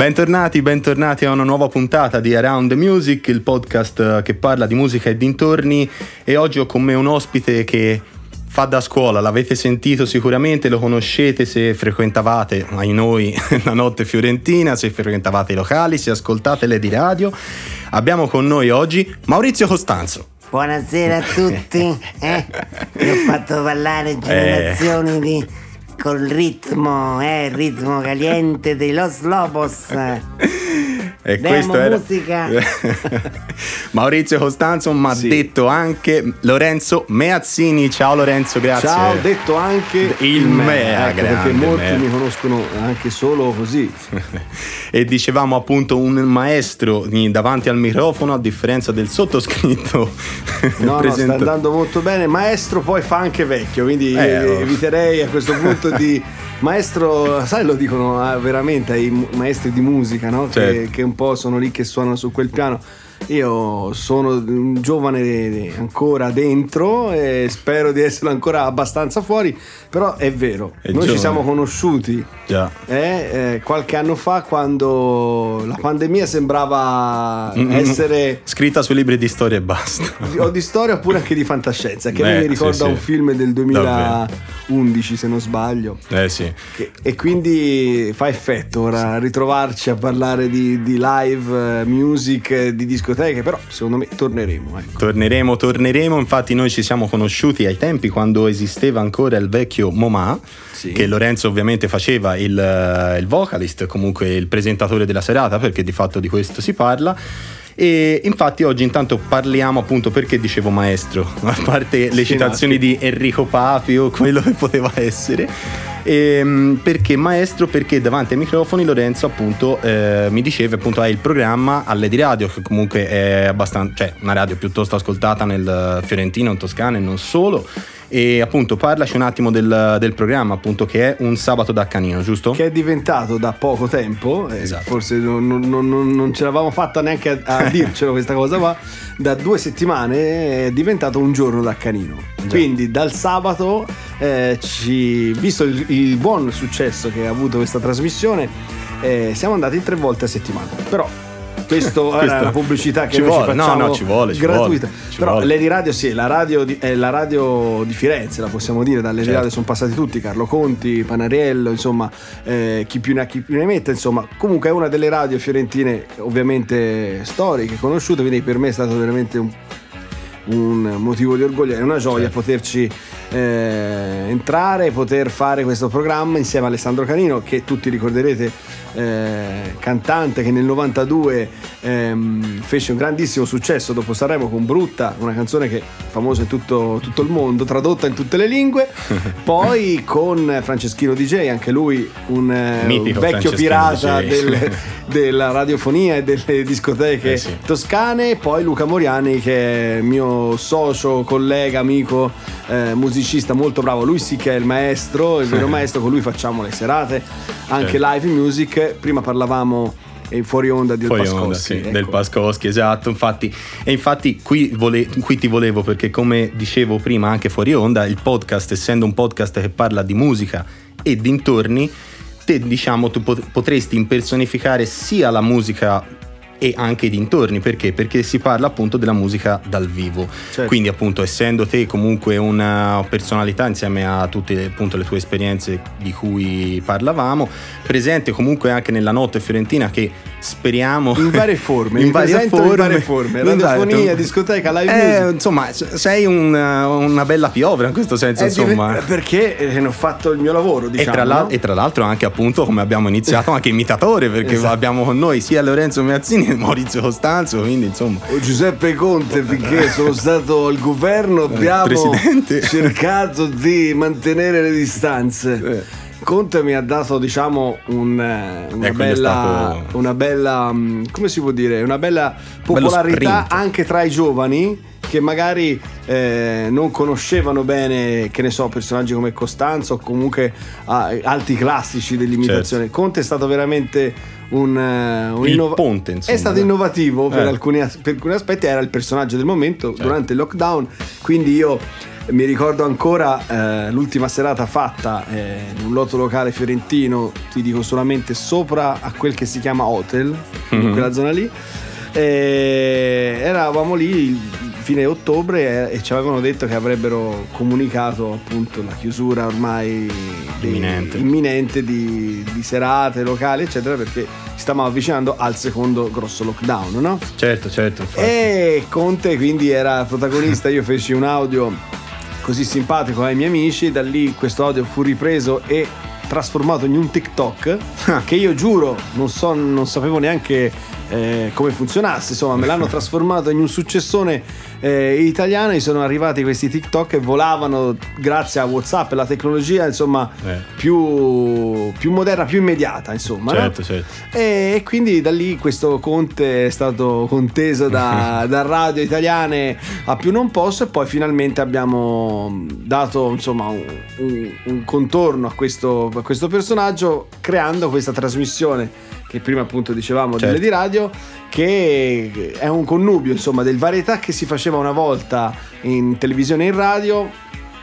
Bentornati, bentornati a una nuova puntata di Around the Music, il podcast eh, che parla di musica e dintorni e oggi ho con me un ospite che fa da scuola, l'avete sentito sicuramente, lo conoscete se frequentavate, ai noi, la notte fiorentina, se frequentavate i locali, se ascoltate le di radio. Abbiamo con noi oggi Maurizio Costanzo. Buonasera a tutti, eh? Vi ho fatto ballare generazioni eh. di col ritmo, eh, ritmo caliente dei Los Lobos. E Demo questo era musica. Maurizio Costanzo mi ha sì. detto anche Lorenzo Meazzini. Ciao Lorenzo, grazie. Ciao, detto anche il Mea, ecco, perché molti Mea. mi conoscono anche solo così. e dicevamo appunto un maestro davanti al microfono a differenza del sottoscritto. No, no, sta andando molto bene. Maestro poi fa anche vecchio, quindi eh, eviterei a questo punto di maestro, sai lo dicono ah, veramente ai maestri di musica, no? Certo. Che, che un po' sono lì che suonano su quel piano io sono un giovane ancora dentro e spero di essere ancora abbastanza fuori, però è vero, è noi giovane. ci siamo conosciuti eh, eh, qualche anno fa quando la pandemia sembrava essere... Scritta sui libri di storia e basta. O di storia oppure anche di fantascienza, che Beh, mi ricorda sì, un sì. film del 2011 se non sbaglio. Eh sì. Che, e quindi fa effetto ora ritrovarci a parlare di, di live, eh, music, di disco discoteche, però secondo me torneremo. Ecco. Torneremo, torneremo, infatti noi ci siamo conosciuti ai tempi quando esisteva ancora il vecchio MoMA, sì. che Lorenzo ovviamente faceva il, eh, il vocalist, comunque il presentatore della serata, perché di fatto di questo si parla. E infatti oggi intanto parliamo appunto perché dicevo maestro, a parte le citazioni di Enrico Papio, quello che poteva essere. E, ehm, perché maestro? Perché davanti ai microfoni Lorenzo appunto eh, mi diceva appunto hai il programma alle di radio che comunque è abbastanza, cioè una radio piuttosto ascoltata nel Fiorentino, in Toscana e non solo e appunto parlaci un attimo del, del, programma appunto che è un sabato da canino giusto? che è diventato da poco tempo eh, esatto. forse non, non, non, non, ce l'avevamo fatta neanche a, a dircelo questa cosa qua da due settimane è diventato un giorno da canino Già. quindi dal sabato eh, ci, visto il, il, buon successo che ha avuto questa trasmissione eh, siamo andati tre volte a settimana però questo è una pubblicità che ci noi vuole, ci facciamo no, no, ci vuole, ci gratuita. Vuole, ci Però vuole. Lady Radio sì, la radio di, è la radio di Firenze, la possiamo dire, dalle certo. Radio sono passati tutti, Carlo Conti, Panariello, insomma, eh, chi più ne ha chi più ne mette, insomma, comunque è una delle radio fiorentine ovviamente storiche, conosciute, quindi per me è stato veramente un un motivo di orgoglio, è una gioia certo. poterci eh, entrare, poter fare questo programma insieme a Alessandro Canino che tutti ricorderete eh, cantante che nel 92 ehm, fece un grandissimo successo dopo Sanremo con Brutta, una canzone che è famosa in tutto, tutto il mondo, tradotta in tutte le lingue. Poi con Franceschino DJ, anche lui un, eh, un vecchio pirata del, della radiofonia e delle discoteche eh sì. toscane. Poi Luca Moriani, che è mio socio, collega, amico, eh, musicista molto bravo. Lui sì che è il maestro, il vero maestro, con lui facciamo le serate, anche certo. live music prima parlavamo e fuori onda del fuori Pascoschi. Onda, sì, ecco. del Pascoschi, esatto. Infatti, e infatti qui, vole, qui, ti volevo perché come dicevo prima anche fuori onda, il podcast essendo un podcast che parla di musica e dintorni, te diciamo tu potresti impersonificare sia la musica e anche i dintorni. Perché? Perché si parla appunto della musica dal vivo. Certo. Quindi appunto essendo te comunque una personalità insieme a tutte appunto le tue esperienze di cui parlavamo, presente comunque anche nella notte fiorentina che speriamo in varie forme, in, varie forme, in varie forme, radiofonia, discoteca, live eh, music. Insomma, sei un, una bella piovra in questo senso, insomma. Div- perché eh, ho fatto il mio lavoro, diciamo. E tra, no? e tra, l'altro anche appunto come abbiamo iniziato anche imitatore perché esatto. abbiamo con noi sia Lorenzo Meazzini Maurizio Costanzo, quindi insomma. O Giuseppe Conte, finché sono stato al governo eh, abbiamo cercato di mantenere le distanze. Eh. Conte mi ha dato, diciamo, un, eh, una, ecco, bella, stato... una bella. Mm, come si può dire? Una bella popolarità anche tra i giovani che magari eh, non conoscevano bene, che ne so, personaggi come Costanzo o comunque ah, alti classici dell'imitazione. Certo. Conte è stato veramente un, uh, un innov- ponte, insomma, è stato innovativo per, eh. alcuni, per, alcuni, aspetti, era il personaggio del momento certo. durante il lockdown, quindi io mi ricordo ancora eh, l'ultima serata fatta eh, in un lotto locale fiorentino, ti dico solamente sopra a quel che si chiama Hotel, mm-hmm. in quella zona lì. E eravamo lì fine ottobre e ci avevano detto che avrebbero comunicato appunto la chiusura ormai imminente, imminente di, di, serate locali eccetera perché si stavamo avvicinando al secondo grosso lockdown no? certo certo infatti. e Conte quindi era protagonista io feci un audio così simpatico ai miei amici da lì questo audio fu ripreso e trasformato in un TikTok che io giuro non, so, non sapevo neanche eh, come funzionasse, insomma me l'hanno trasformato in un successone eh, italiano, gli sono arrivati questi TikTok e volavano grazie a Whatsapp e la tecnologia insomma eh. più, più, moderna, più immediata insomma. Certo, no? certo. E, e, quindi da lì questo Conte è stato conteso da, da radio italiane a più non posso e poi finalmente abbiamo dato insomma un, un, un contorno a questo, a questo personaggio creando questa trasmissione che prima appunto dicevamo certo. delle di radio, che è un connubio insomma del varietà che si faceva una volta in televisione e in radio,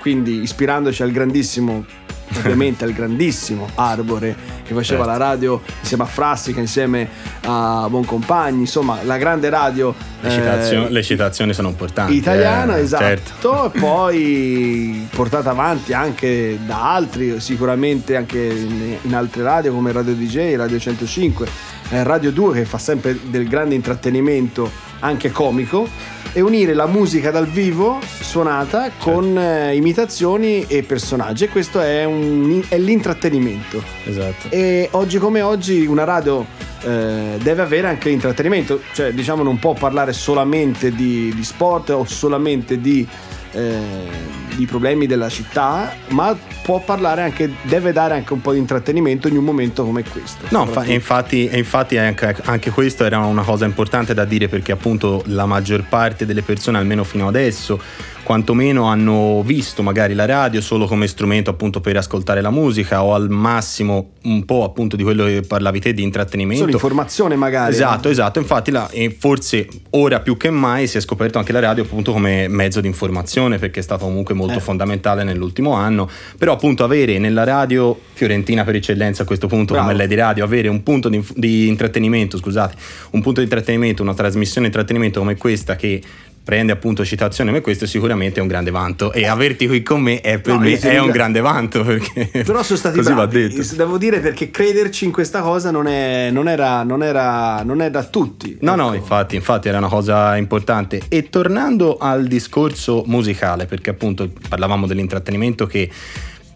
quindi ispirandoci al grandissimo ovviamente al grandissimo Arbore che faceva certo. la radio insieme a Frassica, insieme a Boncompagni, insomma la grande radio. Le, citazioni, eh, le citazioni sono importanti. Italiana, eh, esatto. Certo. E poi portata avanti anche da altri, sicuramente anche in, in altre radio come Radio DJ, Radio 105, eh, Radio 2 che fa sempre del grande intrattenimento anche comico e unire la musica dal vivo suonata certo. con eh, imitazioni e personaggi e questo è, un, è, l'intrattenimento esatto e oggi come oggi una radio eh, deve avere anche intrattenimento cioè diciamo non può parlare solamente di, di sport o solamente di eh, di problemi della città, ma può parlare anche, deve dare anche un po' di intrattenimento in un momento come questo. No, fa, infatti, infatti anche, anche, questo era una cosa importante da dire perché appunto la maggior parte delle persone, almeno fino adesso, quantomeno hanno visto magari la radio solo come strumento appunto per ascoltare la musica o al massimo un po' appunto di quello che parlavi te di intrattenimento. Solo informazione magari. Esatto, esatto. Infatti la, forse ora più che mai si è scoperto anche la radio appunto come mezzo di informazione perché è stato comunque molto eh. fondamentale nell'ultimo anno. Però appunto avere nella radio fiorentina per eccellenza a questo punto Bravo. come lei di radio, avere un punto di, di intrattenimento, scusate, un punto di intrattenimento, una trasmissione di intrattenimento come questa che prende appunto citazione come questo sicuramente è un grande vanto. E averti qui con me è per no, me è un grande vanto però sono stati così bravi, va detto devo dire perché crederci in questa cosa non è, non era, non era, non è da tutti no ecco. no infatti infatti era una cosa importante. E tornando al discorso musicale perché appunto parlavamo dell'intrattenimento che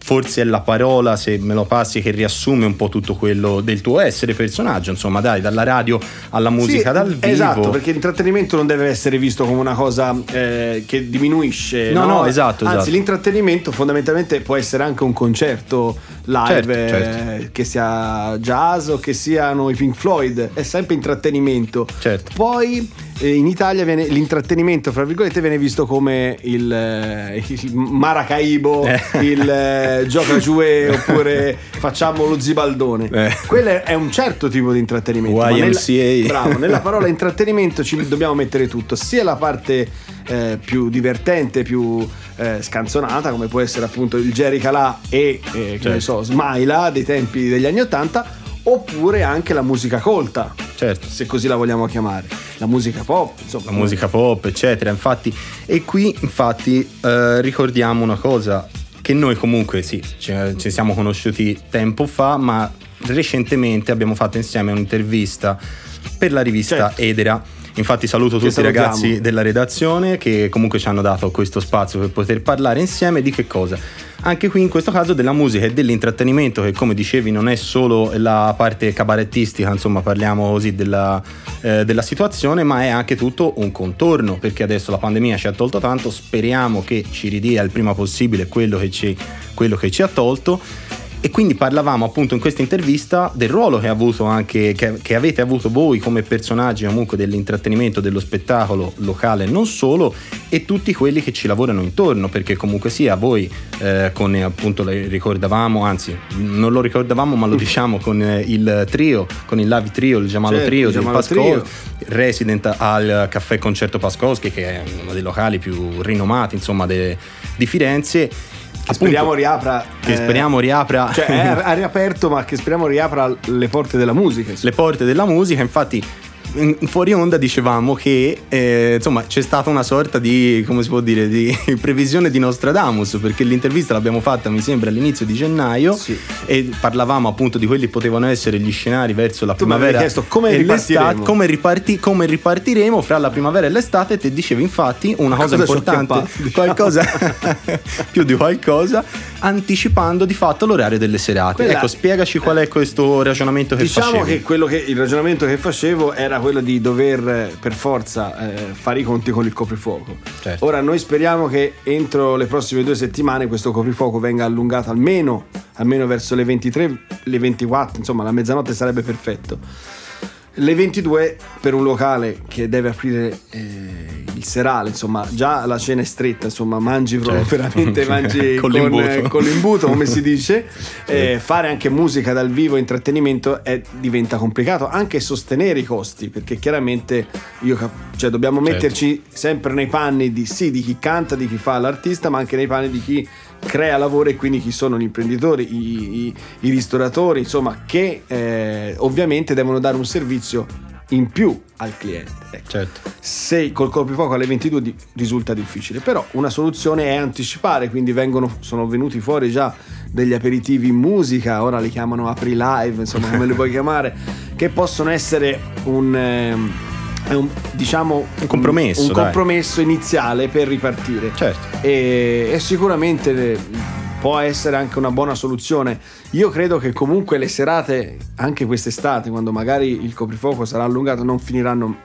forse è la parola, se me lo passi, che riassume un po' tutto quello del tuo essere personaggio, insomma, dai, dalla radio alla musica sì, dal vivo. Esatto, perché l'intrattenimento non deve essere visto come una cosa eh, che diminuisce. No, no, no esatto. Anzi, esatto. l'intrattenimento fondamentalmente può essere anche un concerto live, certo, eh, certo. che sia jazz o che siano i Pink Floyd, è sempre intrattenimento. Certo. Poi in Italia viene, l'intrattenimento, fra virgolette, viene visto come il, eh, il Maracaibo, eh. il eh, gioca giù oppure facciamo lo zibaldone. Eh. Quello è un certo tipo di intrattenimento. YMCA. Nella, bravo, nella parola intrattenimento ci dobbiamo mettere tutto, sia la parte eh, più divertente, più eh, scanzonata, come può essere appunto il Jerry Calà e eh, certo. so, Smaila dei tempi degli anni Ottanta oppure anche la musica colta, certo. se così la vogliamo chiamare, la musica pop, insomma. La musica pop, eccetera, infatti. E qui, infatti, eh, ricordiamo una cosa, che noi comunque sì, ci, ci siamo conosciuti tempo fa, ma recentemente abbiamo fatto insieme un'intervista per la rivista certo. Edera. Infatti saluto tutti i ragazzi della redazione che comunque ci hanno dato questo spazio per poter parlare insieme di che cosa? anche qui in questo caso della musica e dell'intrattenimento che come dicevi non è solo la parte cabarettistica, insomma parliamo così della, eh, della situazione, ma è anche tutto un contorno, perché adesso la pandemia ci ha tolto tanto, speriamo che ci ridia il prima possibile quello che ci, quello che ci ha tolto E quindi parlavamo appunto in questa intervista del ruolo che, anche, che, che, avete avuto voi come personaggi comunque dell'intrattenimento, dello spettacolo locale, non solo, e tutti quelli che ci lavorano intorno, perché comunque sia voi eh, con appunto le ricordavamo, anzi non lo ricordavamo ma lo diciamo con eh, il trio, con il Lavi Trio, il Giamalo certo, Trio del Pascol, resident al Caffè Concerto Pascowski che è uno dei locali più rinomati insomma de, di Firenze che speriamo riapra. Che eh, speriamo riapra. Cioè, è, riaperto, ma che speriamo riapra le porte della musica. Insomma. Le porte della musica, infatti fuori onda dicevamo che eh, insomma c'è stata una sorta di come si può dire di previsione di Nostradamus perché l'intervista l'abbiamo fatta mi sembra all'inizio di gennaio sì. e parlavamo appunto di quelli che potevano essere gli scenari verso la tu primavera chiesto come ripartiremo. come, riparti, come ripartiremo fra la primavera e l'estate te dicevi infatti una cosa, cosa importante qualcosa più di qualcosa anticipando di fatto l'orario delle serate Quella, ecco spiegaci qual è questo ragionamento che diciamo facevi che quello che il ragionamento che facevo era quello di dover eh, per forza eh, fare i conti con il coprifuoco. Certo. Ora noi speriamo che entro le prossime due settimane questo coprifuoco venga allungato almeno, almeno verso le 23, le 24, insomma la mezzanotte sarebbe perfetto. Le 22 per un locale che deve aprire eh, il serale, insomma, già la cena è stretta, insomma, mangi certo. veramente mangi con, l'imbuto. con, l'imbuto. come si dice. Eh, fare anche musica dal vivo, intrattenimento, è, diventa complicato, anche sostenere i costi, perché chiaramente io, cioè, dobbiamo certo. metterci sempre nei panni di, sì, di chi canta, di chi fa l'artista, ma anche nei panni di chi crea lavoro e quindi chi sono gli imprenditori, i, i, i ristoratori, insomma, che eh, ovviamente devono dare un servizio in più al cliente. Ecco. Certo. Se col coprifuoco alle 22 di, risulta difficile, però una soluzione è anticipare, quindi vengono, sono venuti fuori già degli aperitivi in musica, ora li chiamano apri live, insomma come li puoi chiamare, che possono essere un... Eh, un, diciamo, un compromesso, un, un compromesso iniziale per ripartire. Certo. E, e sicuramente può essere anche una buona soluzione. Io credo che comunque le serate, anche quest'estate, quando magari il coprifuoco sarà allungato, non finiranno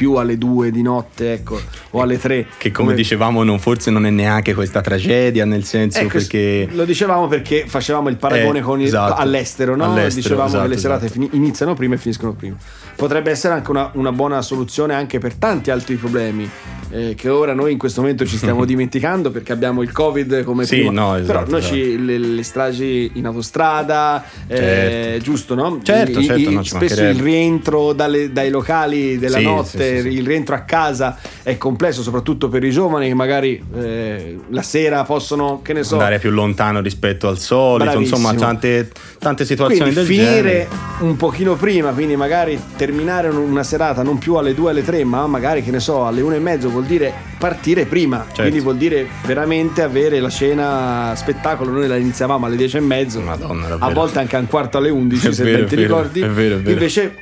più alle due di notte, ecco, o alle tre. Che come, come... dicevamo, non, forse non è neanche questa tragedia, nel senso ecco, perché. Lo dicevamo perché facevamo il paragone eh, con il... esatto. all'estero, no? All'estero, dicevamo esatto, che le serate esatto. iniziano prima e finiscono prima. Potrebbe essere anche una, una buona soluzione anche per tanti altri problemi eh, che ora noi in questo momento ci stiamo dimenticando perché abbiamo il covid come sì, prima. No, esatto, però noi ci, esatto. le, le, stragi in autostrada eh, certo. giusto no? certo, I, certo i, spesso il rientro dalle, dai locali della sì, notte sì, il rientro a casa è complesso soprattutto per i giovani che magari eh, la sera possono che ne so andare più lontano rispetto al solito Bravissimo. insomma tante, tante situazioni quindi del finire genere un pochino prima quindi magari terminare una serata non più alle 2 alle 3 ma magari che ne so alle 1 e mezzo vuol dire partire prima, certo. quindi vuol dire veramente avere la cena spettacolo. Noi la iniziavamo alle 10 e mezzo, Madonna, a volte anche a un quarto alle 11, è se vero, ben ti ricordi. È vero, è vero. Invece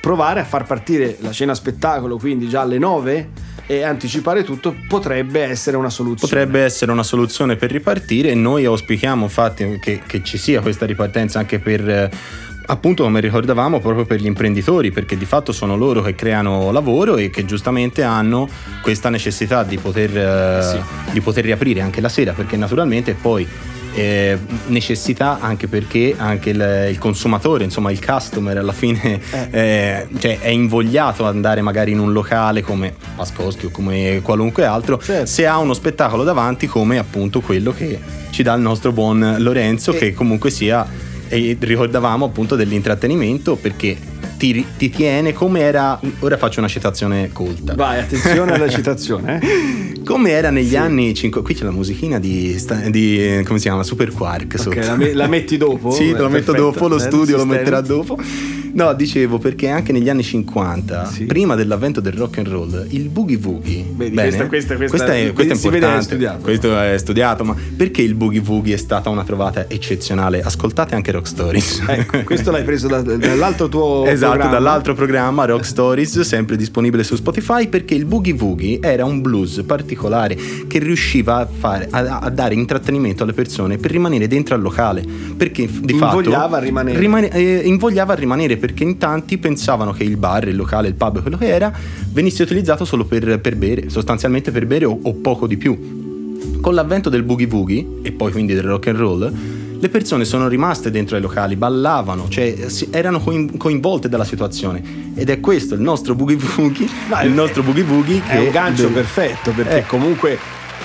provare a far partire la cena spettacolo, quindi già alle 9 e anticipare tutto potrebbe essere una soluzione. Potrebbe essere una soluzione per ripartire e noi auspichiamo infatti che, che ci sia questa ripartenza anche per appunto come ricordavamo proprio per gli imprenditori perché di fatto sono loro che creano lavoro e che giustamente hanno questa necessità di poter, eh, sì. di poter riaprire anche la sera perché naturalmente poi eh, necessità anche perché anche il, il, consumatore, insomma il customer alla fine eh. Eh, cioè è invogliato ad andare magari in un locale come Pascoschi o come qualunque altro certo. se ha uno spettacolo davanti come appunto quello che ci dà il nostro buon Lorenzo che comunque sia e ricordavamo appunto dell'intrattenimento perché ti, ti, tiene come era. Ora faccio una citazione colta. Vai, attenzione alla citazione. Eh? come era negli sì. anni 5. Qui c'è la musichina di, di, come si chiama? Super Quark. Okay, la, me, la, metti dopo? sì, te la metto dopo, lo studio lo metterà dopo. No, dicevo perché anche negli anni 50, sì. prima dell'avvento del rock and roll, il boogie woogie. Vedi, bene, questa, questa, questa, questa, è, questa è importante. È studiato. Questo è studiato, ma perché il boogie woogie è stata una trovata eccezionale? Ascoltate anche Rock Stories. Ecco, questo l'hai preso da, dall'altro tuo Esatto, programma. dall'altro programma Rock Stories, sempre disponibile su Spotify, perché il boogie woogie era un blues particolare che riusciva a, fare, a, a dare intrattenimento alle persone per rimanere dentro al locale. Perché di invogliava fatto a rimanere. Rimane, eh, invogliava a rimanere perché in tanti pensavano che il bar, il locale, il pub, quello che era, venisse utilizzato solo per, per bere, sostanzialmente per bere o, o poco di più. Con l'avvento del boogie woogie e poi quindi del rock and roll, le persone sono rimaste dentro ai locali, ballavano, cioè erano coinvolte dalla situazione. Ed è questo il nostro boogie boogie, no, il nostro boogie boogie che è un gancio del... perfetto perché eh. comunque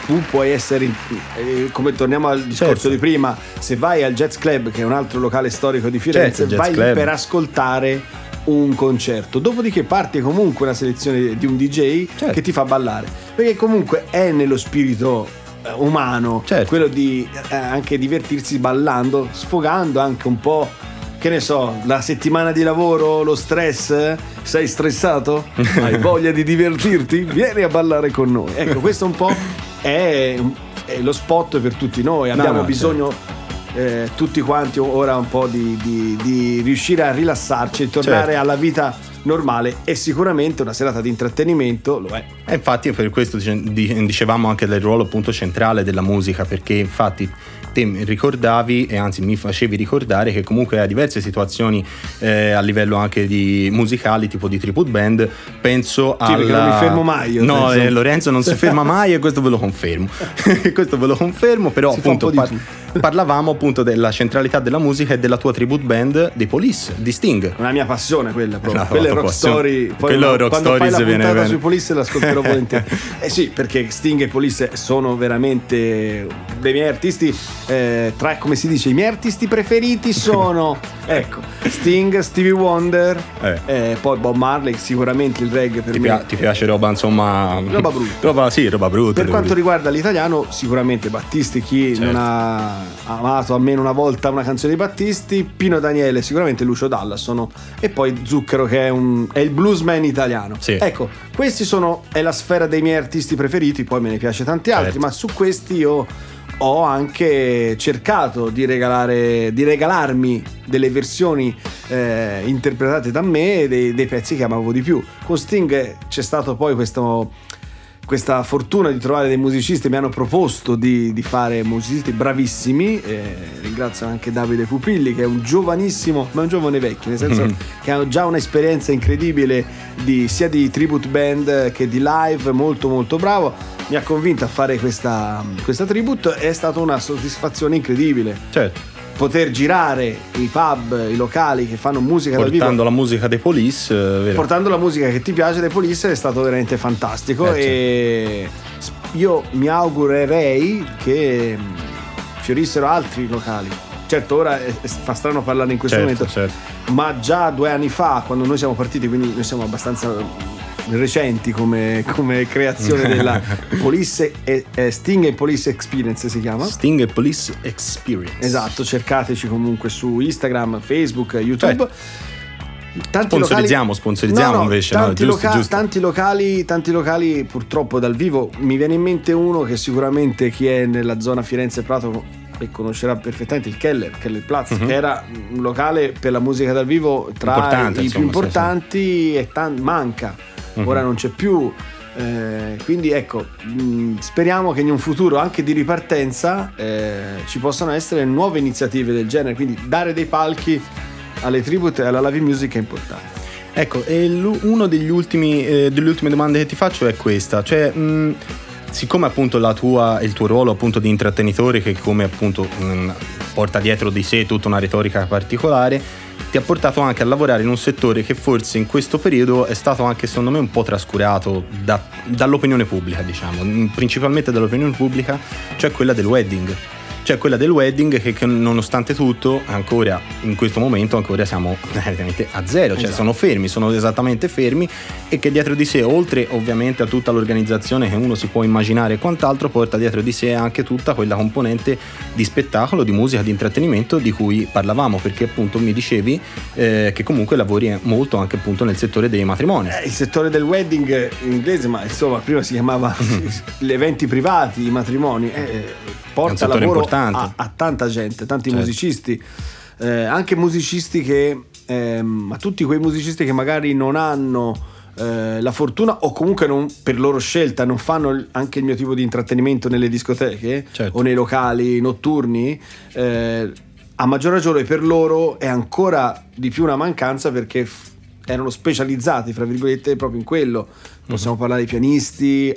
tu puoi essere, eh, come torniamo al discorso certo. di prima, se vai al Jazz Club, che è un altro locale storico di Firenze, certo, vai Club. per ascoltare un concerto. Dopodiché parte comunque una selezione di un DJ certo. che ti fa ballare. Perché comunque è nello spirito umano certo. quello di eh, anche divertirsi ballando, sfogando anche un po'. Che ne so, la settimana di lavoro, lo stress, sei stressato? Hai voglia di divertirti? Vieni a ballare con noi. Ecco, questo un po' è, è lo spot per tutti noi. Abbiamo no, no, bisogno certo eh, tutti quanti ora un po' di, di, di riuscire a rilassarci e tornare certo. alla vita normale e sicuramente una serata di intrattenimento lo è. E infatti per questo dicevamo anche del ruolo appunto centrale della musica perché infatti te ricordavi e anzi mi facevi ricordare che comunque ha diverse situazioni eh, a livello anche di musicali tipo di tribute band penso a sì, non mi fermo mai io no eh, Lorenzo non si ferma mai e questo ve lo confermo. Questo ve lo confermo però si appunto parlavamo appunto della centralità della musica e della tua tribute band dei Police di Sting una mia passione quella proprio no, quella è rock story poi quello una, rock quando fai la viene, viene. sui Police l'ascolterò volentieri eh sì perché Sting e Police sono veramente dei miei artisti eh, tra come si dice i miei artisti preferiti sono ecco Sting, Stevie Wonder eh. Eh, poi Bob Marley sicuramente il reggae per ti me pia- ti piace roba insomma roba brutta roba, sì roba brutta per quanto riguarda l'italiano sicuramente Battisti chi certo. non ha amato almeno una volta una canzone di Battisti Pino Daniele sicuramente Lucio Dalla sono e poi Zucchero che è, un, è il bluesman italiano sì. ecco questi sono è la sfera dei miei artisti preferiti poi me ne piace tanti altri certo. ma su questi io ho anche cercato di, regalare, di regalarmi delle versioni eh, interpretate da me dei, dei, pezzi che amavo di più. Con Sting c'è stato poi questo, questa fortuna di trovare dei musicisti mi hanno proposto di, di fare musicisti bravissimi eh, ringrazio anche Davide Pupilli che è un giovanissimo ma un giovane vecchio nel senso che ha già un'esperienza incredibile di, sia di tribute band che di live molto molto bravo. Mi ha convinto a fare questa, questa tribute è stata una soddisfazione incredibile. Certo poter girare i pub, i locali che fanno musica portando dal vivo. la musica dei Police, eh, vero? portando la musica che ti piace dei Police è stato veramente fantastico eh, e certo. io mi augurerei che mm, fiorissero altri locali. Certo, ora fa strano parlare in questo certo, momento, certo. ma già due anni fa, quando noi siamo partiti, quindi noi siamo abbastanza recenti come, come creazione della Police e, eh, Sting e Police Experience si chiama Sting e Police Experience esatto cercateci comunque su Instagram Facebook YouTube Beh. Tanti sponsorizziamo, locali... sponsorizziamo no, no, invece. Tanti, no, giusto, loca... giusto. Tanti, locali, tanti locali, purtroppo dal vivo. Mi viene in mente uno che sicuramente chi è nella zona Firenze-Prato e conoscerà perfettamente il Keller, Keller Platz, uh-huh. che era un locale per la musica dal vivo tra Importante, i insomma, più importanti sì, sì. e tan- manca uh-huh. ora non c'è più. Eh, quindi ecco, mh, mm, speriamo che in un futuro anche di ripartenza eh, ci possano essere nuove iniziative del genere, quindi dare dei palchi alle tribute e alla live music è importante. Ecco, e una delle ultime domande che ti faccio è questa, cioè mh, mm, siccome appunto tua, il tuo ruolo appunto di intrattenitore che come appunto mh, mm, porta dietro di sé tutta una retorica particolare, ti ha portato anche a lavorare in un settore che forse in questo periodo è stato anche secondo me un po' trascurato da, dall'opinione pubblica, diciamo, principalmente dall'opinione pubblica, cioè quella del wedding cioè quella del wedding che, che nonostante tutto ancora in questo momento ancora siamo praticamente a zero, cioè esatto. sono fermi, sono esattamente fermi. E che dietro di sé, oltre ovviamente a tutta l'organizzazione che uno si può immaginare e quant'altro, porta dietro di sé anche tutta quella componente di spettacolo, di musica, di intrattenimento di cui parlavamo, perché appunto mi dicevi eh, che comunque lavori molto anche appunto nel settore dei matrimoni. Eh, il settore del wedding in inglese, ma insomma prima si chiamava gli eventi privati, i matrimoni, eh, porta lavoro a, a, tanta gente, tanti certo. musicisti, eh, anche musicisti che, ehm, a tutti quei musicisti che magari non hanno eh, la fortuna o comunque non, per loro scelta non fanno anche il mio tipo di intrattenimento nelle discoteche certo. o nei locali notturni. Eh, a maggior ragione per loro è ancora di più una mancanza perché erano specializzati, fra virgolette, proprio in quello. Possiamo uh-huh. parlare di pianisti,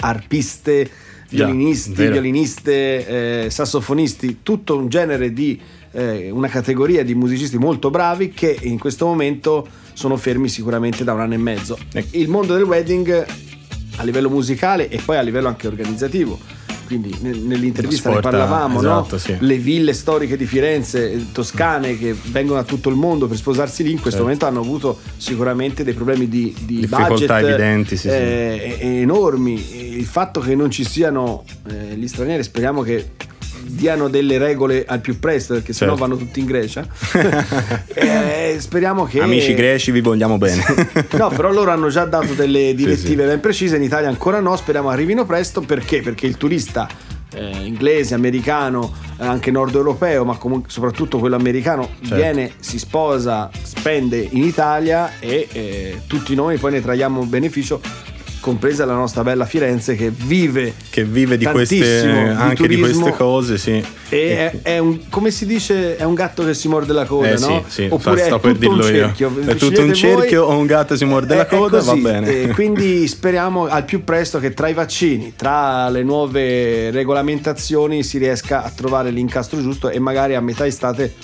arpiste, violinisti, vero. violiniste, eh, sassofonisti, tutto un genere di eh, una categoria di musicisti molto bravi che in questo momento sono fermi sicuramente da un anno e mezzo. Ecco. Il mondo del wedding a livello musicale e poi a livello anche organizzativo. Quindi ne- nell'intervista Lo ne sport, parlavamo, esatto, no? sì. le ville storiche di Firenze, eh, toscane, che vengono da tutto il mondo per sposarsi lì, in questo Certo. momento hanno avuto sicuramente dei problemi di, di Difficoltà budget evidenti, sì, sì. eh, e- enormi. Il fatto che non ci siano eh, gli stranieri, speriamo che diano delle regole al più presto, perché sennò Certo. vanno tutti in Grecia. Eh, speriamo che... Amici greci, vi vogliamo bene. No, però loro hanno già dato delle direttive sì. ben precise, in Italia ancora no, speriamo arrivino presto perché? Perché il turista eh, inglese, americano, eh, anche nord europeo, ma comunque soprattutto quello americano, Certo. viene, si sposa, spende in Italia e eh, tutti noi poi ne traiamo beneficio. Compresa la nostra bella Firenze che vive che vive di queste, di anche di queste cose, sì. e è, è un, come si dice, è un gatto che si morde la coda, Eh, no? sì, sì, Oppure sto è per tutto un dirlo io. cerchio. È tutto un cerchio voi. o un gatto si morde la È- è coda, va bene. E quindi speriamo al più presto che tra i vaccini, tra le nuove regolamentazioni si riesca a trovare l'incastro giusto e magari a metà estate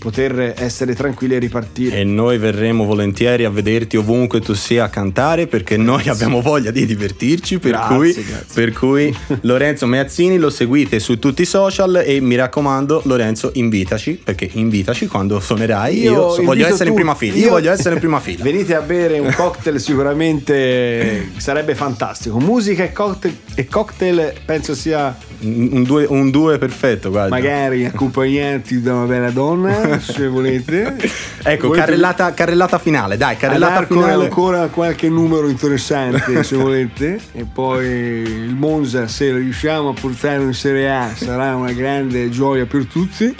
poter essere tranquilli e ripartire. E noi verremo volentieri a vederti ovunque tu sia a cantare perché noi abbiamo voglia di divertirci. Per, Grazie, cui, grazie. per cui Lorenzo Meazzini lo seguite su tutti i social e mi raccomando Lorenzo invitaci perché invitaci quando suonerai. Io, so- voglio essere in tutti. prima fila. Io, voglio essere in prima fila. Venite a bere un cocktail sicuramente sarebbe fantastico. Musica e cocktail, e cocktail penso sia Un, un due, un due perfetto, guarda. magari accompagnati da una bella donna, se volete. Ecco, Volete- carrellata, carrellata finale, dai, carrellata Ad Arco finale. ancora qualche numero interessante se volete e poi il Monza se riusciamo a portarlo in Serie A sarà una grande gioia per tutti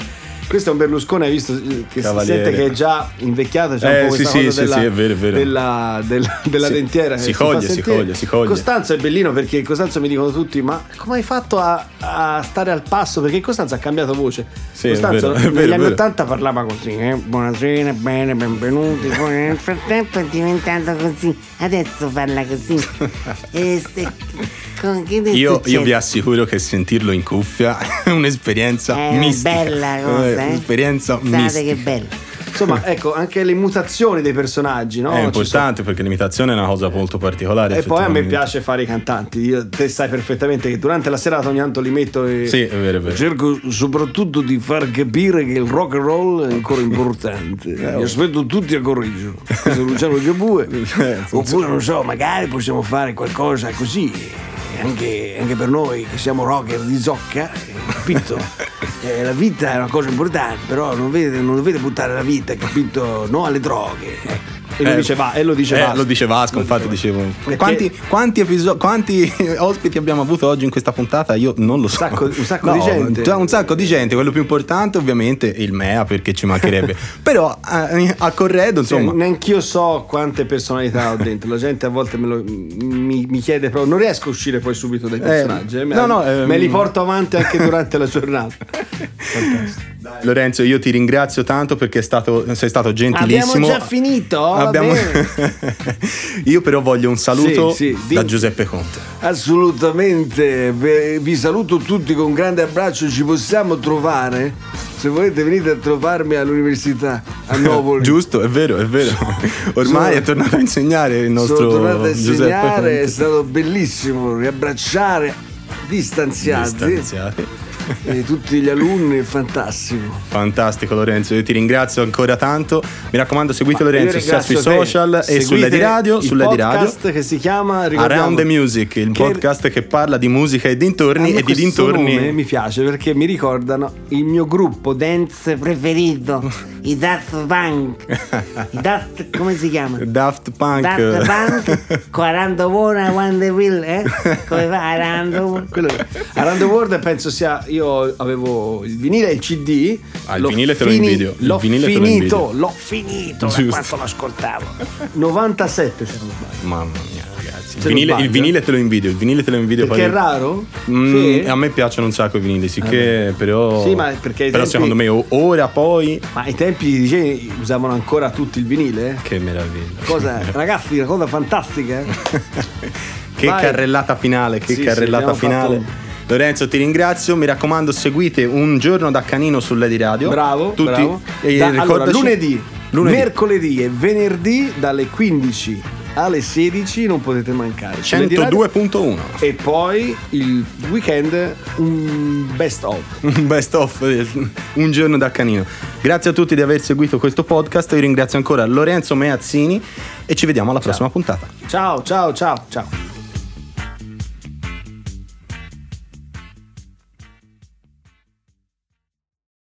questo è un Berlusconi hai visto eh, che Cavaliere. si sente che è già invecchiato c'è Eh, un po' sì, sì, della, sì, è vero, è vero. della, della- della Si- dentiera si fa coglie, si coglie, si coglie. Costanzo è bellino perché Costanzo mi dicono tutti ma come hai fatto a, a stare al passo perché Costanzo ha cambiato voce Sì, è Costanzo è negli vero, è anni vero. 80 parlava così eh, buonasera bene benvenuti Poi nel frattempo è diventato così. Adesso parla così. E se- è Io, io vi assicuro che sentirlo in cuffia è un'esperienza È una mistica. bella cosa, Eh, eh. Un'esperienza Guardate mistica. che bello. Insomma, ecco, anche le mutazioni dei personaggi, no? È importante perché l'imitazione è una cosa molto particolare. E poi a me piace fare i cantanti. Io- te sai perfettamente che durante la serata ogni tanto li metto e Sì, è vero, è vero. cerco soprattutto di far capire che il rock and roll è ancora importante. Eh, oh. Mi aspetto tutti a correggio. Questo è Luciano Gabue. Eh, Oppure non so, magari possiamo fare qualcosa così. Anche, anche per noi che siamo rocker di zocca, capito? Eh, la vita è una cosa importante, però non dovete, non dovete buttare la vita, capito? No alle droghe. E lo Eh, dice, va, e lo dice eh, Vasco. lo dice Vasco, infatti dicevo. Perché- Quanti, quanti, episo- quanti ospiti abbiamo avuto oggi in questa puntata? Io non lo so. sacco- un sacco No, di gente. già Un sacco di gente, quello più importante ovviamente il MEA perché ci mancherebbe. Però eh, a Corredo, Cioè, insomma, neanch'io so quante personalità ho dentro. La gente a volte me lo- mi, mi chiede proprio. Non riesco a uscire poi subito dai personaggi. eh. Me, no, no, ehm, me li porto avanti anche durante la giornata. Fantastico. Lorenzo, io ti ringrazio tanto perché stato- sei stato gentilissimo. Abbiamo già finito? Abbiamo- io però voglio un saluto Sì, sì, di- da Giuseppe Conte. Assolutamente. Vi saluto tutti con grande abbraccio. Ci possiamo trovare? Se volete, venite a trovarmi all'università a Novoli. Giusto, è vero, è vero. Ormai Sono- è tornato a insegnare il nostro Sono tornato a insegnare, è stato bellissimo riabbracciare distanziati. Distanziati. e tutti gli alunni, è fantastico. Fantastico Lorenzo, io ti ringrazio ancora tanto. Mi raccomando, seguite Ma Lorenzo sia sui te. social e Seguite sulle di radio, il sulle di radio. podcast che si chiama Around the Music, il che- podcast che parla di musica e dintorni e di dintorni. nome mi piace perché mi ricordano il mio gruppo Dance preferito, i Daft Punk. I Daft, come si chiama? Daft Punk. Daft Punk, 40 ore One the Will, eh? Come fa? Around the World. Quello- Around the World penso sia io avevo il vinile e il CD Ah, il vinile te lo invidio, l'ho finito l'ho finito da Giusto. quanto l'ascoltavo 97 se non sbaglio Mamma mia, ragazzi. Il vinile, il vinile te lo invidio, il vinile te lo invidio perché è poi- raro? Mm, Sì. A me piacciono un sacco i vinili, sì che però. Sì, ma perché Però tempi- secondo me ora poi. ma ai tempi dicevi usavano ancora tutti il vinile? Che meraviglia. Cosa, ragazzi, una cosa fantastica. eh? Che Vai. carrellata finale, che Sì, carrellata finale. Lorenzo, ti ringrazio. Mi raccomando, seguite un giorno da canino su Lady Radio. Bravo, Tutti. bravo. E Da- allora, lunedì, Lunedì. mercoledì e venerdì dalle 15 alle 16 non potete mancare. Su Lady Radio. 102.1. E poi il weekend un best of. Un best of, eh, un giorno da canino. Grazie a tutti di aver seguito questo podcast. Io ringrazio ancora Lorenzo Meazzini e ci vediamo alla prossima puntata. Ciao, ciao, ciao, ciao.